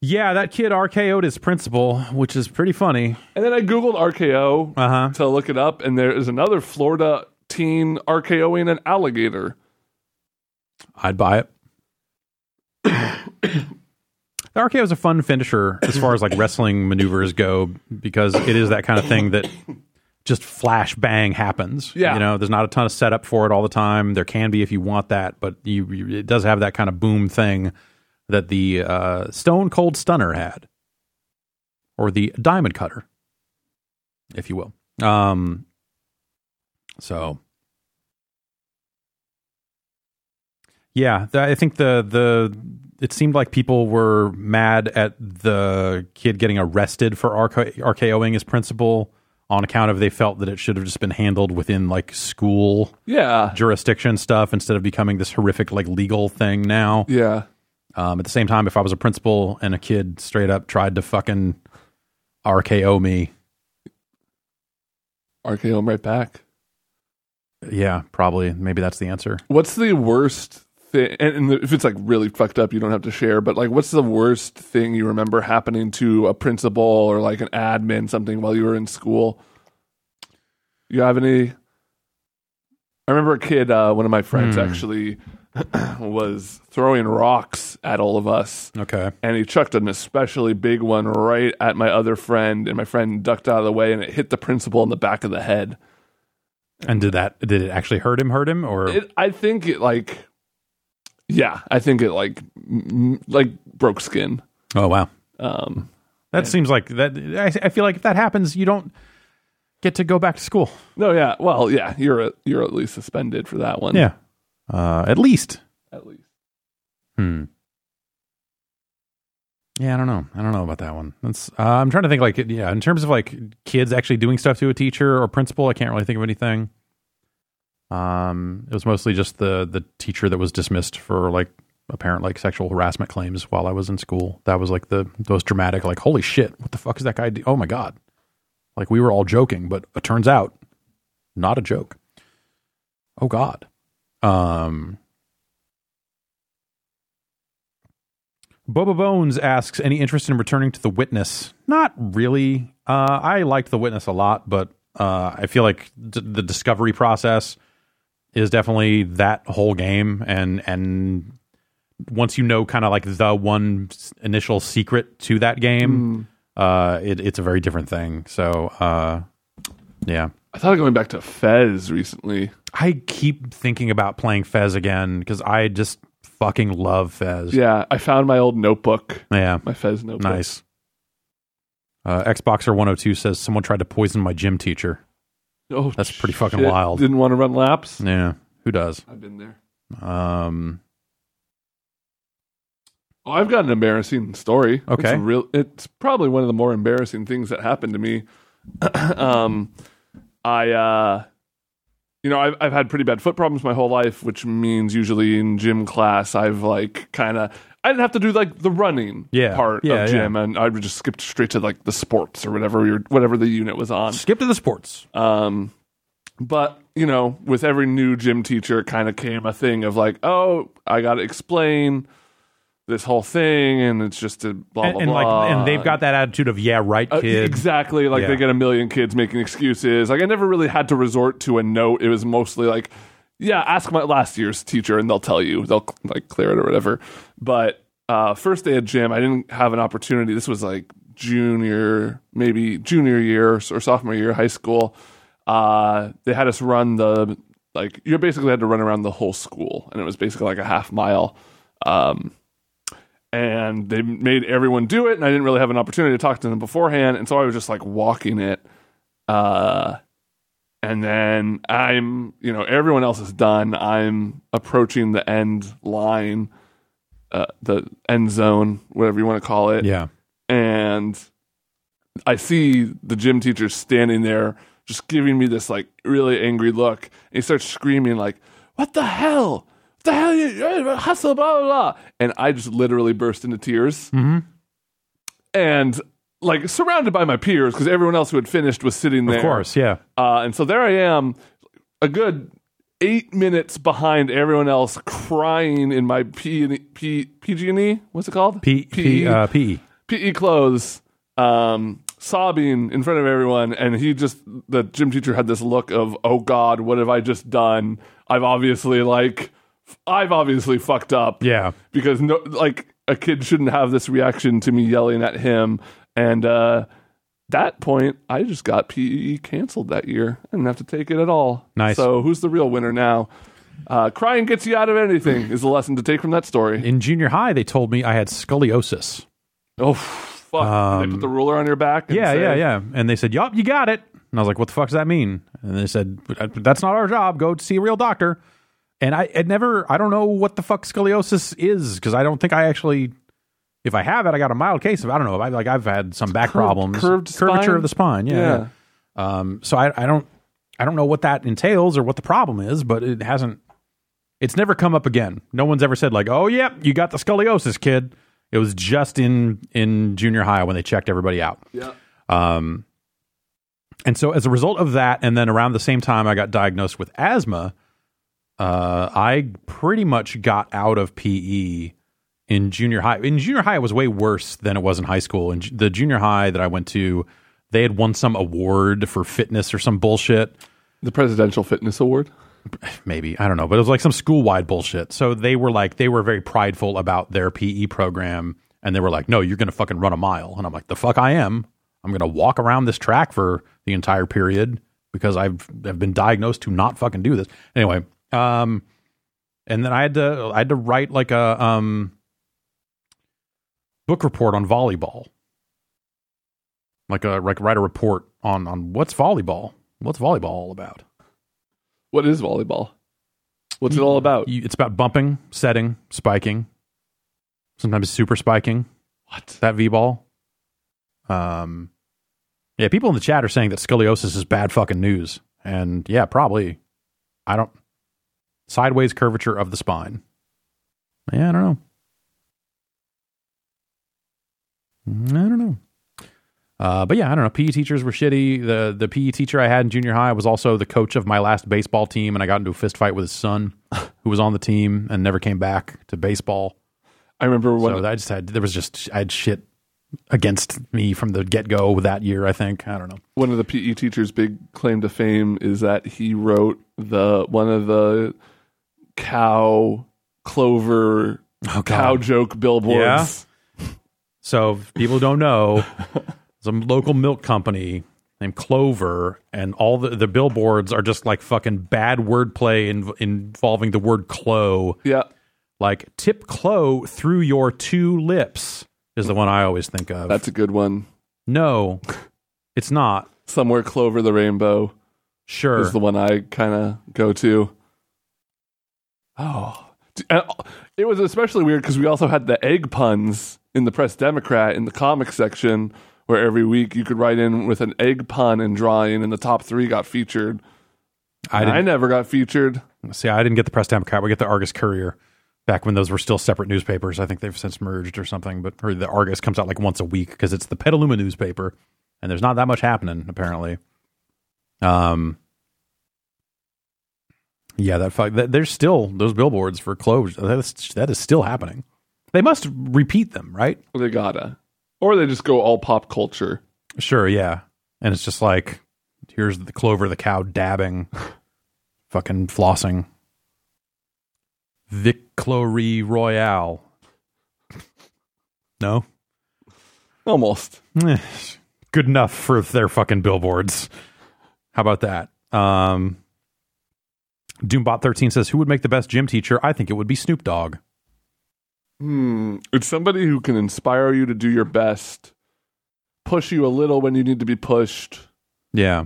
yeah, that kid RKO'd his principal, which is pretty funny. and then I googled RKO Uh huh. to look it up, and there is another Florida teen RKOing an alligator. I'd buy it. the RKO is a fun finisher as far as like wrestling maneuvers go because it is that kind of thing that just flash bang happens. Yeah. you know, there's not a ton of setup for it all the time. There can be if you want that, but you, you it does have that kind of boom thing that the uh, Stone Cold Stunner had, or the Diamond Cutter, if you will. Um, so Yeah, I think the the it seemed like people were mad at the kid getting arrested for RK- RKOing his principal on account of they felt that it should have just been handled within like school Yeah. jurisdiction stuff instead of becoming this horrific like legal thing now. Yeah. Um, at the same time, if I was a principal and a kid straight up tried to fucking RKO me, RKO him right back. yeah, probably maybe that's the answer. What's the worst thing? And, and if it's like really fucked up, you don't have to share. But like, what's the worst thing you remember happening to a principal or like an admin, something while you were in school? You have any? I remember a kid. Uh, one of my friends Hmm. actually was throwing rocks at all of us. Okay. and he chucked an especially big one right at my other friend, and my friend ducked out of the way, and it hit the principal in the back of the head. And did that did it actually hurt him? Hurt him or It, I think it like, yeah, I think it like, m- like broke skin. oh wow. Um, That seems like that. I, I feel like if that happens, you don't get to go back to school. no, yeah, well, yeah, you're a, you're at least suspended for that one. Yeah, uh, at least. at least. Hmm. Yeah, I don't know. I don't know about that one. That's. Uh, I'm trying to think. Like, yeah, in terms of like kids actually doing stuff to a teacher or principal, I can't really think of anything. Um, it was mostly just the the teacher that was dismissed for like apparent like sexual harassment claims while I was in school. That was like the most dramatic. Like, holy shit, what the fuck is that guy? Do? Oh my god! Like we were all joking, but it turns out not a joke. Oh god. Um. Boba Bones asks, any interest in returning to The Witness? Not really. Uh, I liked The Witness a lot, but uh, I feel like d- the discovery process is definitely that whole game, and and once you know kind of like the one initial secret to that game, uh, it, it's a very different thing. So, uh, yeah. I thought of going back to Fez recently. I keep thinking about playing Fez again because I just fucking love Fez. Yeah, I found my old notebook. Yeah. My Fez notebook. Nice. Uh, Xboxer 102 says someone tried to poison my gym teacher. Oh, That's pretty fucking shit. wild. Didn't want to run laps. Yeah. Who does? I've been there. Um, Oh, I've got an embarrassing story. Okay. It's real it's probably one of the more embarrassing things that happened to me. um I uh you know, I've I've had pretty bad foot problems my whole life, which means usually in gym class I've like kind of I didn't have to do like the running Yeah. part Yeah, of gym, and I would just skip straight to like the sports or whatever your whatever the unit was on. skip to the sports. Um, but you know, with every new gym teacher, it kind of came a thing of like, oh, I got to explain this whole thing, and it's just a blah and, blah and blah. like, and they've got that attitude of yeah, right, Uh, kid. exactly like Yeah. they get a million kids making excuses. Like I never really had to resort to a note. It was mostly like, yeah, ask my last year's teacher, and they'll tell you. They'll like clear it or whatever. But uh, first day of gym, I didn't have an opportunity. This was like junior, maybe junior year or sophomore year high school. Uh, they had us run the like you basically had to run around the whole school, and it was basically like a half mile. Um, and they made everyone do it and i didn't really have an opportunity to talk to them beforehand and so i was just like walking it uh and then i'm you know everyone else is done i'm approaching the end line uh the end zone whatever you want to call it yeah. and I see the gym teacher standing there just giving me this like really angry look. And he starts screaming like, "What the hell? The hell? You hustle, blah blah blah!" And I just literally burst into tears. Mm-hmm. And like surrounded by my peers because everyone else who had finished was sitting there. Of course, yeah. Uh, and so there I am, a good eight minutes behind everyone else, crying in my P P PG&E. What's it called? P P uh. PE clothes, um, sobbing in front of everyone, and he just the gym teacher had this look of, "Oh God, what have I just done? I've obviously like, I've obviously fucked up." Yeah. because no, like a kid shouldn't have this reaction to me yelling at him, and uh, that point, I just got PE canceled that year. I didn't have to take it at all. Nice. So who's the real winner now? Uh, crying gets you out of anything is the lesson to take from that story. In junior high, they told me I had scoliosis. Oh fuck! they put the ruler on your back. And Um, Yeah, say, yeah, yeah. And they said, "Yup, you got it." And I was like, "What the fuck does that mean?" And they said, "That's not our job. Go see a real doctor." And I never, I don't know what the fuck scoliosis is because I don't think I actually, if I have it, I got a mild case of. I don't know. I like I've had some back curved- problems, curved curvature spine? of the spine. Yeah. yeah. Um. So I, I don't, I don't know what that entails or what the problem is, but it hasn't. It's never come up again. No one's ever said like, "Oh, yeah, you got the scoliosis, kid." It was just in in junior high when they checked everybody out. Yeah. Um, and so as a result of that, and then around the same time I got diagnosed with asthma, uh, I pretty much got out of PE in junior high. In junior high, it was way worse than it was in high school. In the junior high that I went to, they had won some award for fitness or some bullshit. The Presidential Fitness Award. Maybe I don't know, but it was like some school wide bullshit. So they were like they were very prideful about their PE program, and they were like, "No, you're going to fucking run a mile," and I'm like, "The fuck I am! I'm going to walk around this track for the entire period because I've I've been diagnosed to not fucking do this." Anyway, um, and then I had to I had to write like a um book report on volleyball, like a like write a report on on what's volleyball, what's volleyball all about. What is volleyball? What's it all about? You, it's about bumping, setting, spiking, sometimes super spiking. What? That V ball. Um, yeah, people in the chat are saying that scoliosis is bad fucking news. And yeah, probably. I don't. Sideways curvature of the spine. Yeah, I don't know. I don't know. Uh, but yeah, I don't know. PE teachers were shitty. The the PE teacher I had in junior high was also the coach of my last baseball team, and I got into a fist fight with his son, who was on the team and never came back to baseball. I remember when So I just had there was just I had shit against me from the get go that year. I think I don't know. one of the PE teacher's big claim to fame is that he wrote the one of the cow clover Oh, cow joke billboards. So, if people don't know, some local milk company named Clover, and all the, the billboards are just like fucking bad wordplay in, involving the word clo. Yeah. Like, tip clo through your two lips is the one I always think of. That's a good one. No, it's not. Somewhere Clover the Rainbow Sure. is the one I kind of go to. Oh. And It was especially weird because we also had the egg puns in the Press Democrat in the comic section, where every week you could write in with an egg pun and drawing, and the top three got featured. I I, never got featured. See, I didn't get the Press Democrat. We get the Argus Courier. Back when those were still separate newspapers, I think they've since merged or something. But or the Argus comes out like once a week because it's the Petaluma newspaper, and there's not that much happening apparently. Um, yeah, that, fu- that there's still those billboards for clothes. That is, that is still happening. They must repeat them, right? They gotta, or they just go all pop culture. Sure, yeah. And it's just like, here's the Clover the cow dabbing, fucking flossing. Viclory Royale. No? Almost. Eh, Good enough for their fucking billboards. How about that? Um, Doombot13 says, Who would make the best gym teacher? I think it would be Snoop Dogg. Hmm. It's somebody who can inspire you to do your best, push you a little when you need to be pushed. Yeah.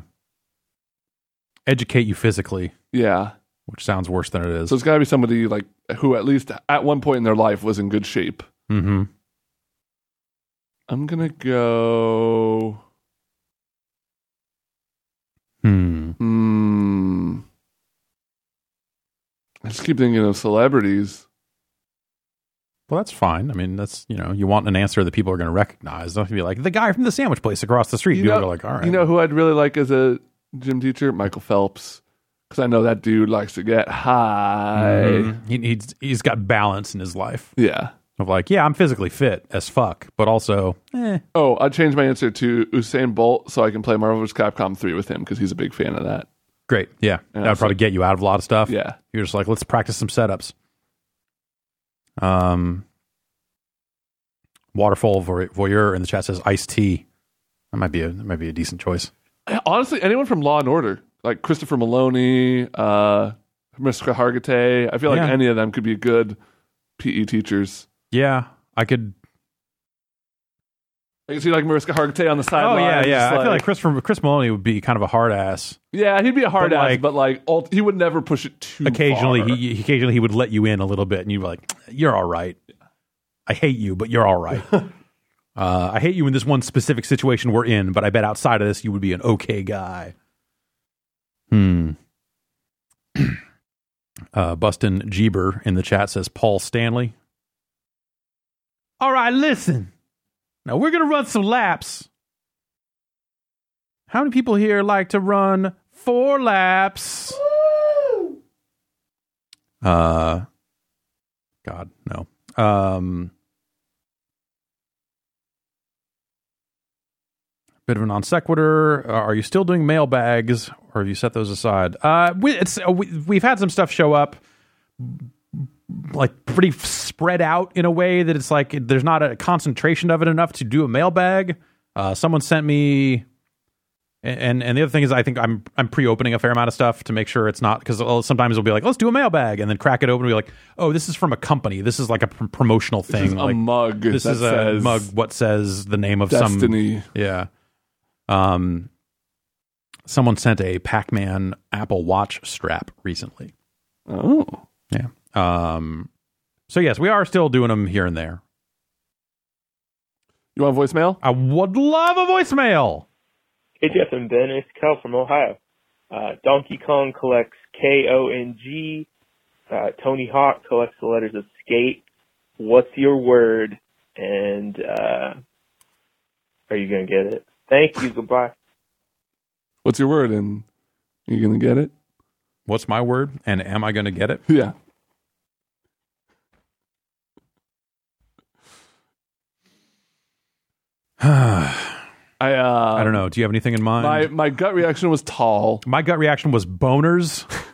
Educate you physically, Yeah. which sounds worse than it is. So it's got to be somebody like who at least at one point in their life was in good shape. mm-hmm. I'm gonna go. Hmm. Hmm. I just keep thinking of celebrities. Well, that's fine. I mean, that's you know, you want an answer that people are going to recognize. Don't be like the guy from the sandwich place across the street. You people know, are like, all right, you know who I'd really like as a gym teacher? Michael Phelps, because I know that dude likes to get high. Mhm. he, he's he's got balance in his life Yeah. of like, yeah, I'm physically fit as fuck, but also, eh, Oh, I'd change my answer to Usain Bolt so I can play Marvel vs. Capcom 3 with him because he's a big fan of that. Great, yeah, that would probably get you out of a lot of stuff. Yeah. you're just like, let's practice some setups. Um, waterfall voyeur in the chat says Ice-T. That might be a that might be a decent choice. Honestly, anyone from Law and Order, like Christopher Meloni, uh, Mr. Hargitay, I feel like Yeah. any of them could be good PE teachers. Yeah, I could. I can see like Mariska Hargitay on the Oh yeah, yeah. just I feel like Chris from Chris Meloni would be kind of a hard ass. yeah, he'd be a hard But, ass, like- but like ult- he would never push it too. occasionally far. he occasionally he would let you in a little bit and you'd be like you're all right i hate you but you're all right uh, i hate you in this one specific situation we're in but i bet outside of this you would be an okay guy hmm uh, bustin jeeber in the chat says paul stanley all right listen now we're gonna run some laps how many people here like to run four laps uh, God, no. Um, bit of a non sequitur. Uh, are you still doing mailbags, or have you set those aside? Uh, we, it's uh, we, we've had some stuff show up, like pretty spread out in a way that it's like there's not a concentration of it enough to do a mailbag. Uh, someone sent me and and the other thing is, I think I'm I'm pre-opening a fair amount of stuff to make sure it's not because sometimes it'll be like, let's do a mailbag, and then crack it open and be like, oh, this is from a company. This is like a pr- promotional This thing. is a like, mug This is a mug. What says the name of some Destiny. some? Yeah. Um. Someone sent a Pac-Man Apple Watch strap recently. Oh, Yeah. Um. So yes, we are still doing them here and there. You want a voicemail? I would love a voicemail. Hey Jeff and Ben, it's Cal from Ohio. Uh, Donkey Kong collects K O N G. Uh, Tony Hawk collects the letters of skate. What's your word? And uh, are you gonna get it? Thank you. Goodbye. What's your word? And you gonna get it? What's my word? And am I going to get it? Yeah. I uh, I don't know. Do you have anything in mind? My my gut reaction was tall. My gut reaction was boners.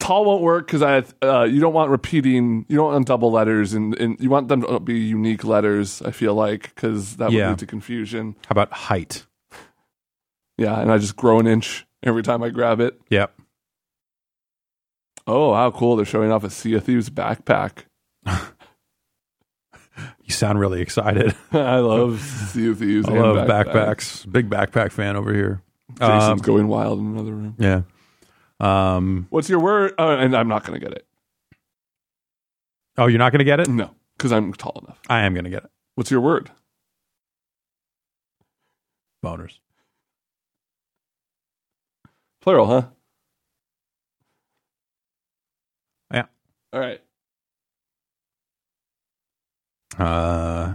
Tall won't work because I uh, you don't want repeating. You don't want double letters, and, and you want them to be unique letters. I feel like because that Yeah. would lead to confusion. How about height? Yeah, and I just grow an inch every time I grab it. Yep. Oh, how cool! They're showing off a Sea of Thieves backpack. You sound really excited. I love Sea of Thieves. I love backpacks. Big backpack fan over here. Jason's Um, going wild in another room. Yeah. Um. What's your word? Oh, and I'm not going to get it. Oh, you're not going to get it? No, because I'm tall enough. I am going to get it. What's your word? Boners. Plural, huh? Yeah. All right. Uh.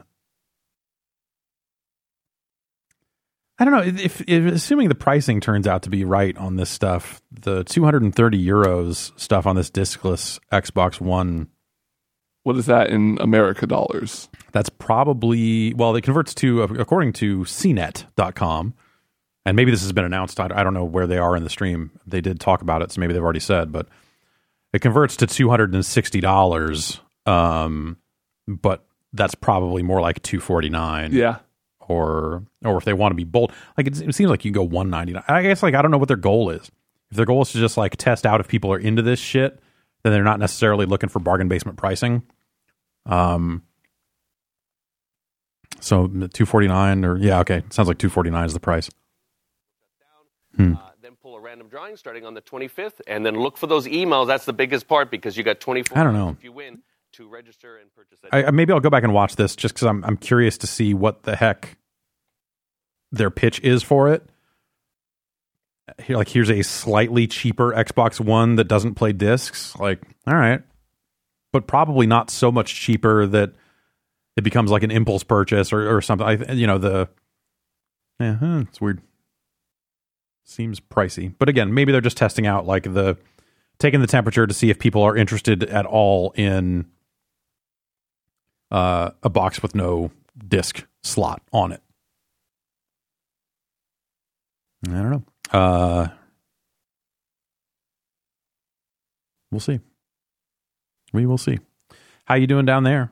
I don't know if, if assuming the pricing turns out to be right on this stuff, the 230 euros stuff on this discless Xbox One What is that in America dollars? That's probably well, it converts to according to CNET.com, and maybe this has been announced. I, I don't know where they are in the stream. They did talk about it, so maybe they've already said, but it converts to two hundred and sixty dollars. Um, but that's probably more like two forty nine. Yeah. Or or if they want to be bold, like it, it seems like you can go one ninety nine. I guess like I don't know what their goal is. If their goal is to just like test out if people are into this shit, then they're not necessarily looking for bargain basement pricing. Um, so two forty nine or yeah, okay, sounds like two forty nine is the price. Hmm. then pull a random drawing starting on the 25th and then look for those emails that's the biggest part because you got 24 I don't know. if you win to register and purchase I- maybe I'll go back and watch this just because I'm I'm curious to see what the heck their pitch is for it. Here, like here's a slightly cheaper Xbox One that doesn't play discs. Like, all right, but probably not so much cheaper that it becomes like an impulse purchase or, or something. I, you know the yeah, huh, it's weird. Seems pricey, but again, maybe they're just testing out like the taking the temperature to see if people are interested at all in uh, a box with no disc slot on it. I don't know. Uh, we'll see. We will see. How you doing down there?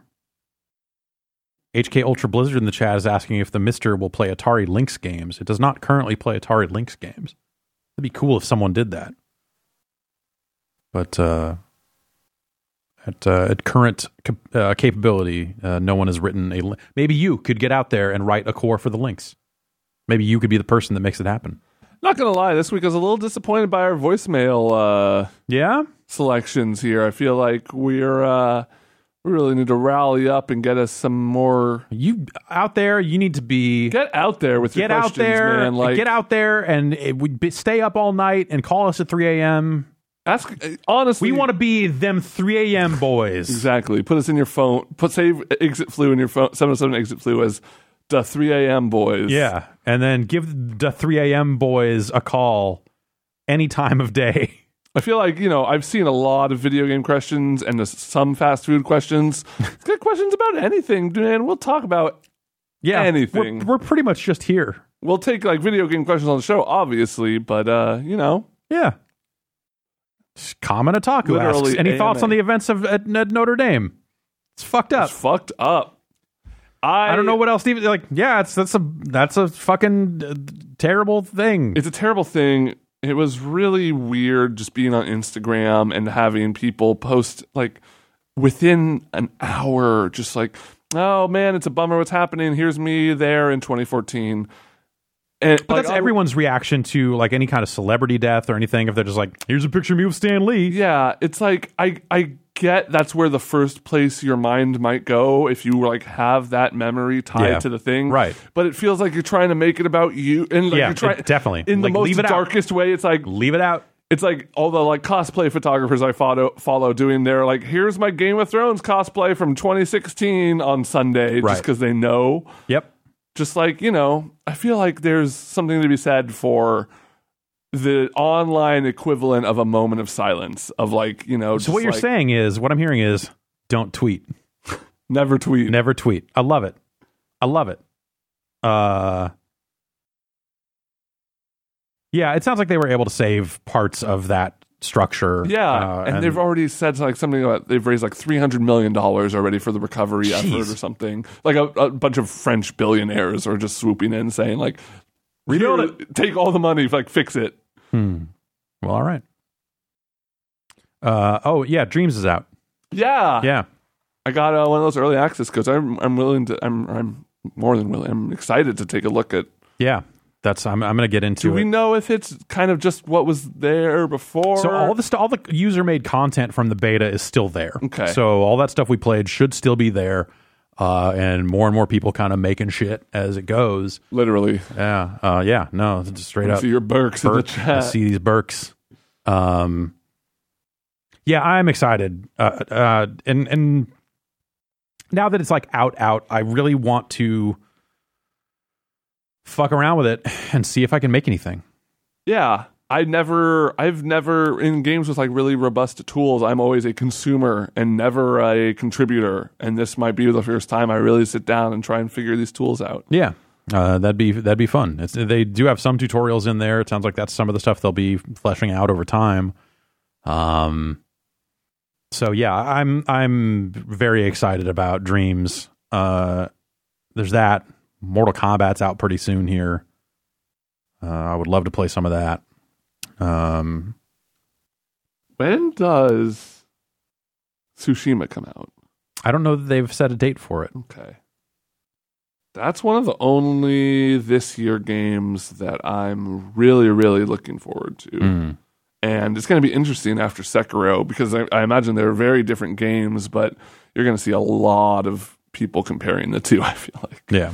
HK Ultra Blizzard in the chat is asking if the MiSTer will play Atari Lynx games. It does not currently play Atari Lynx games. It'd be cool if someone did that. But uh, at uh, at current cap- uh, capability, uh, no one has written a. li- Maybe you could get out there and write a core for the Lynx. Maybe you could be the person that makes it happen. Not gonna lie, this week I was a little disappointed by our voicemail. Uh, yeah, selections here. I feel like we're uh, we really need to rally up and get us some more. You out there, you need to be get out there with your get out questions, there, man. Like get out there, and it would be, stay up all night and call us at three a.m. Ask honestly, we want to be them three a.m. boys. Exactly. Put us in your phone. Put save exit flu in your phone. Seven oh seven exit flu as the three a.m. boys. Yeah, and then give the three a.m. boys a call any time of day. I feel like you know I've seen a lot of video game questions and some fast food questions. Good questions about anything, man. We'll talk about yeah anything. We're, we're pretty much just here. We'll take like video game questions on the show, obviously, but uh, you know, yeah. Common Otaku Literally asks, any thoughts on the events of at, at Notre Dame? It's fucked up. It's fucked up. I I don't know what else. to Even like, yeah, it's that's a that's a fucking uh, terrible thing. It's a terrible thing. It was really weird just being on Instagram and having people post like within an hour, just like, oh man, it's a bummer what's happening. Here's me there in 2014. And But like, that's I- everyone's reaction to like any kind of celebrity death or anything. If they're just like, here's a picture of me with Stan Lee. Yeah, it's like I I get that's where the first place your mind might go if you like have that memory tied Yeah, to the thing, right. But it feels like you're trying to make it about you, and like Yeah, you're trying it- definitely. in Like, the most it out. darkest way. It's like leave it out. It's like all the like cosplay photographers I follow follow doing their like here's my Game of Thrones cosplay from 2016 on Sunday Right. just because they know. Yep. Just like you know, I feel like there's something to be said for the online equivalent of a moment of silence of like you know. So what you're like, saying is, what I'm hearing is, don't tweet. Never tweet. Never tweet. I love it. I love it. Uh, yeah, it sounds like they were able to save parts of that structure. Yeah, uh, and, they've already said like something about they've raised like three hundred million dollars already for the recovery effort or something. Like a, a bunch of French billionaires are just swooping in saying like, Rebuild "Here, Take all the money, like fix it." Hmm. Well, all right. Uh, oh yeah, Dreams is out. Yeah, Yeah, I got uh, one of those early access codes. I'm I'm willing to. I'm I'm more than willing. I'm excited to take a look at. yeah. That's I'm I'm gonna get into Do it. we know if it's kind of just what was there before? So all the st- all the user made content from the beta is still there. Okay. So all that stuff we played should still be there, uh, and more and more people kind of making shit as it goes. literally. Yeah. Uh, yeah. No, just straight up. see your Burks in the. I chat. see these Burks. Um, yeah, I'm excited. Uh, uh, and and now that it's like out, out, I really want to fuck around with it and see if I can make anything. Yeah. I never, I've never, in games with like really robust tools, I'm always a consumer and never a contributor. And this might be the first time I really sit down and try and figure these tools out. Yeah. Uh, that'd be that'd be fun. It's, they do have some tutorials in there. It sounds like that's some of the stuff they'll be fleshing out over time. Um. So yeah, I'm I'm very excited about Dreams. Uh, there's that. Mortal Kombat's out pretty soon here. Uh, I would love to play some of that. Um, When does Tsushima come out? I don't know that they've set a date for it. Okay. That's one of the only this year games that I'm really, really looking forward to. Mm. And it's going to be interesting after Sekiro because I, I imagine they're very different games, but you're going to see a lot of people comparing the two, I feel like. Yeah.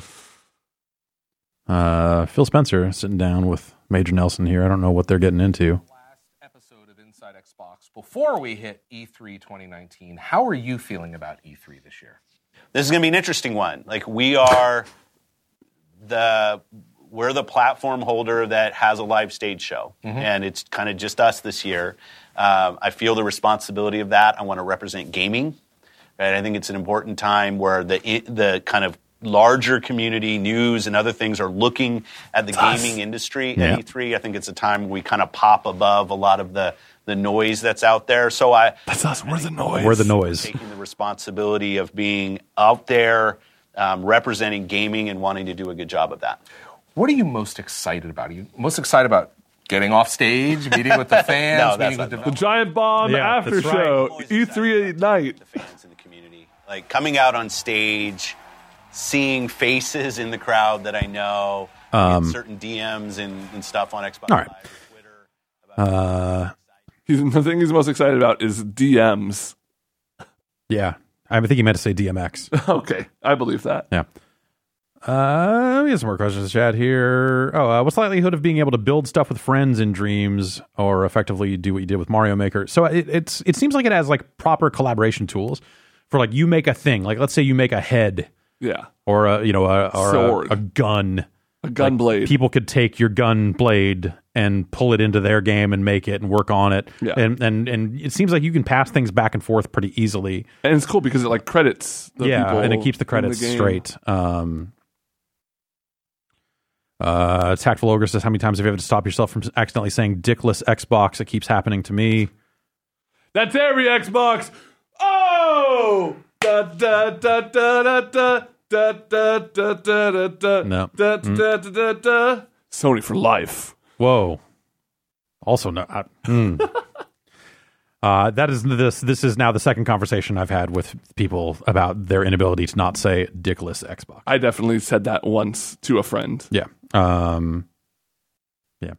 Uh, Phil Spencer sitting down with Major Nelson here. I don't know what they're getting into. Last episode of Inside Xbox before we hit E E3 2019. How are you feeling about E3 this year? This is going to be an interesting one. Like we are the we're the platform holder that has a live stage show, and it's kind of just us this year. Um, I feel the responsibility of that. I want to represent gaming. Right? I think it's an important time where the the kind of larger community, news, and other things are looking at the Us. gaming industry Yeah. at E3. I think it's a time we kind of pop above a lot of the the noise that's out there. So I That's us. We're the noise. We're the noise. taking the responsibility of being out there, um, representing gaming, and wanting to do a good job of that. What are you most excited about? Are you most excited about getting off stage, meeting with the fans, No, that's meeting with The the Giant Bomb Yeah, after that's right. show, E3 at night. The fans in the community, like coming out on stage, seeing faces in the crowd that I know, Um, certain DMs and, and stuff on Xbox All right. Live, Twitter. Uh, He's, the thing he's most excited about is DMs. yeah. I think he meant to say DMX. Okay, I believe that. Yeah. Uh, we have some more questions in the chat here. Oh, uh, what's the likelihood of being able to build stuff with friends in Dreams, or effectively do what you did with Mario Maker? So it, it's it seems like it has like proper collaboration tools for like you make a thing. Like let's say you make a head Yeah. or a you know a or a- Sword. a, gun. A gun Like, blade. People could take your gun blade and pull it into their game and make it and work on it. Yeah. And and and it seems like you can pass things back and forth pretty easily. And it's cool because it like credits the yeah, people and it keeps the in credits game. straight. Um, uh, Tactful Ogre says, "How many times have you ever to stop yourself from accidentally saying dickless Xbox? It keeps happening to me." That's every Xbox. Oh! Da da da da da da da da da da da da No. da Mm. da da da da. Sony for life. Whoa. Also, no. Uh, hmm. uh, that is this. This is now the second conversation I've had with people about their inability to not say dickless Xbox. I definitely said that once to a friend. Yeah. Um, yeah.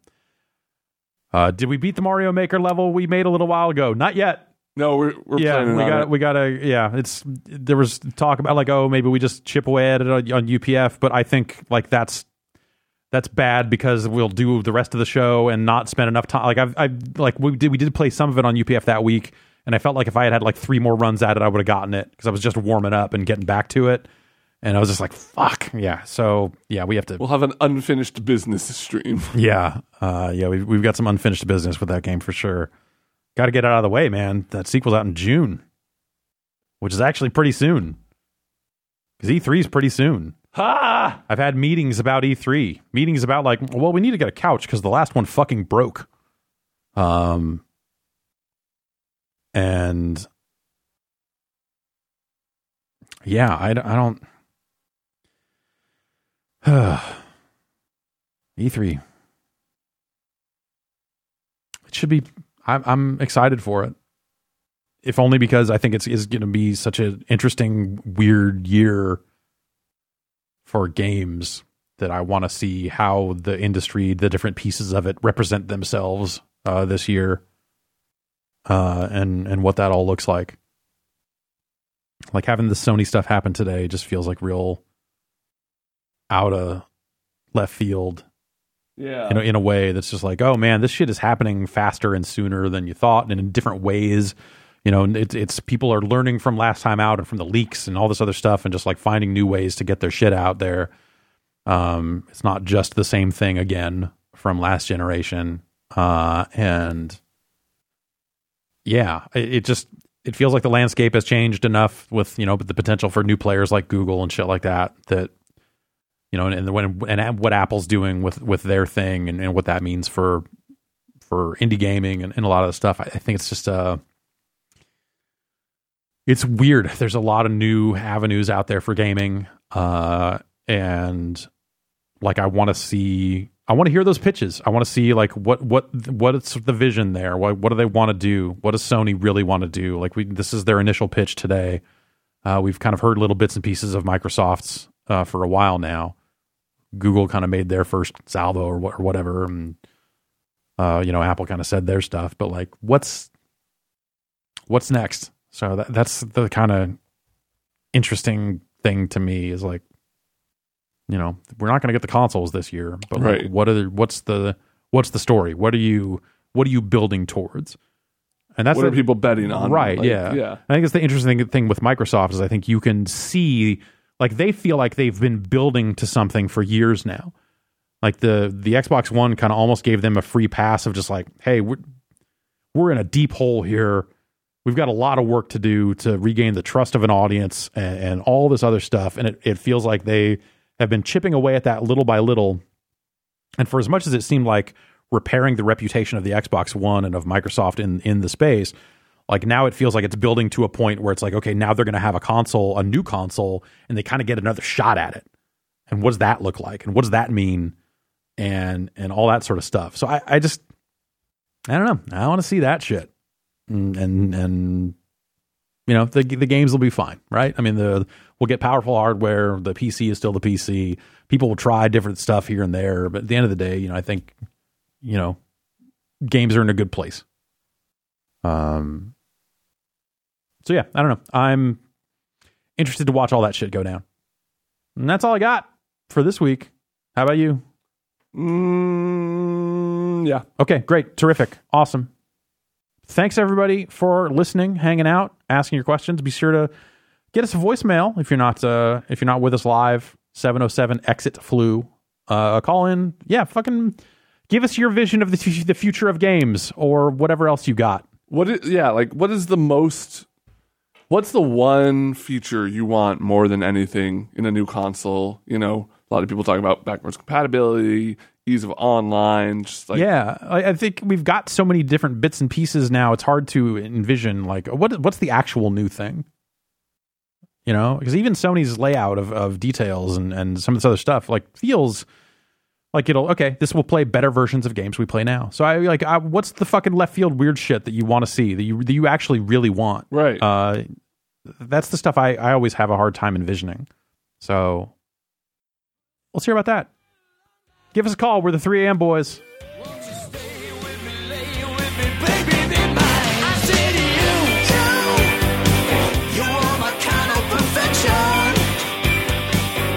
Uh, did we beat the Mario Maker level we made a little while ago? Not yet. No, we're we're yeah, we got it. we got to yeah. It's there was talk about like oh maybe we just chip away at it on, on UPF, but I think like that's that's bad because we'll do the rest of the show and not spend enough time. Like I've I like we did we did play some of it on UPF that week, and I felt like if I had had like three more runs at it, I would have gotten it because I was just warming up and getting back to it, and I was just like fuck yeah. So yeah, we have to We'll have an unfinished business stream. yeah, uh, yeah, we've we've got some unfinished business with that game for sure. Got to get it out of the way, man. That sequel's out in June, which is actually pretty soon. Because E3 is pretty soon. Ha! I've had meetings about E3, meetings about like, well, we need to get a couch because the last one fucking broke. Um, and yeah, I, I don't. E3. It should be. I'm, I'm excited for it. If only because I think it's is going to be such an interesting, weird year for games that I want to see how the industry, the different pieces of it, represent themselves uh, this year, uh, and and what that all looks like. Like having the Sony stuff happen today just feels like real out of left field Yeah. in a, in a way that's just like, oh man, this shit is happening faster and sooner than you thought, and in different ways. You know, it's it's people are learning from last time out and from the leaks and all this other stuff, and just like finding new ways to get their shit out there. Um, it's not just the same thing again from last generation, uh, and yeah, it, it just it feels like the landscape has changed enough with you know the potential for new players like Google and shit like that that you know, and, and when and what Apple's doing with with their thing and, and what that means for for indie gaming and, and a lot of the stuff. I, I think it's just uh it's weird. There's a lot of new avenues out there for gaming, uh, and like I want to see, I want to hear those pitches. I want to see like what what what is the vision there. What what do they want to do? What does Sony really want to do? Like we, this is their initial pitch today. Uh, we've kind of heard little bits and pieces of Microsoft's uh, for a while now. Google kind of made their first salvo or, or whatever, and uh, you know Apple kind of said their stuff. But like, what's what's next? So that, that's the kind of interesting thing to me is like, you know, we're not going to get the consoles this year, but like, what are the, what's the what's the story? What are you what are you building towards? And that's What are people betting on? Right? Like, yeah, yeah. I think it's the interesting thing with Microsoft is I think you can see like they feel like they've been building to something for years now. Like the the Xbox One kind of almost gave them a free pass of just like, hey, we're we're in a deep hole here. We've got a lot of work to do to regain the trust of an audience and, and all this other stuff. And it, it feels like they have been chipping away at that little by little. And for as much as it seemed like repairing the reputation of the Xbox One and of Microsoft in in the space, like now it feels like it's building to a point where it's like, okay, now they're going to have a console, a new console, and they kind of get another shot at it. And what does that look like? And what does that mean? And and all that sort of stuff. So I, I just I don't know. I want to see that shit. And and, and you know the the games will be fine, right? I mean the we'll get powerful hardware. The PC is still the PC. People will try different stuff here and there, but at the end of the day, you know, I think you know games are in a good place. Um. So yeah, I don't know. I'm interested to watch all that shit go down. And that's all I got for this week. How about you? Mm, yeah. Okay, great. Terrific. Awesome. Thanks everybody for listening, hanging out, asking your questions. Be sure to get us a voicemail if you're not uh if you're not with us live. 707 exit flu. Uh call in. Yeah, fucking give us your vision of the f- the future of games or whatever else you got. What is yeah, like what is the most what's the one feature you want more than anything in a new console? You know, a lot of people talking about backwards compatibility, ease of online, just like yeah, I, I think we've got so many different bits and pieces now. It's hard to envision like what what's the actual new thing. You know, because even Sony's layout of, of details and, and some of this other stuff like feels like it'll okay. This will play better versions of games we play now. So I like, I, what's the fucking left field weird shit that you want to see that you that you actually really want? Right. Uh, that's the stuff I I always have a hard time envisioning. So let's hear about that. Give us a call. We're the 3 a.m. boys.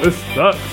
This sucks. Did not tell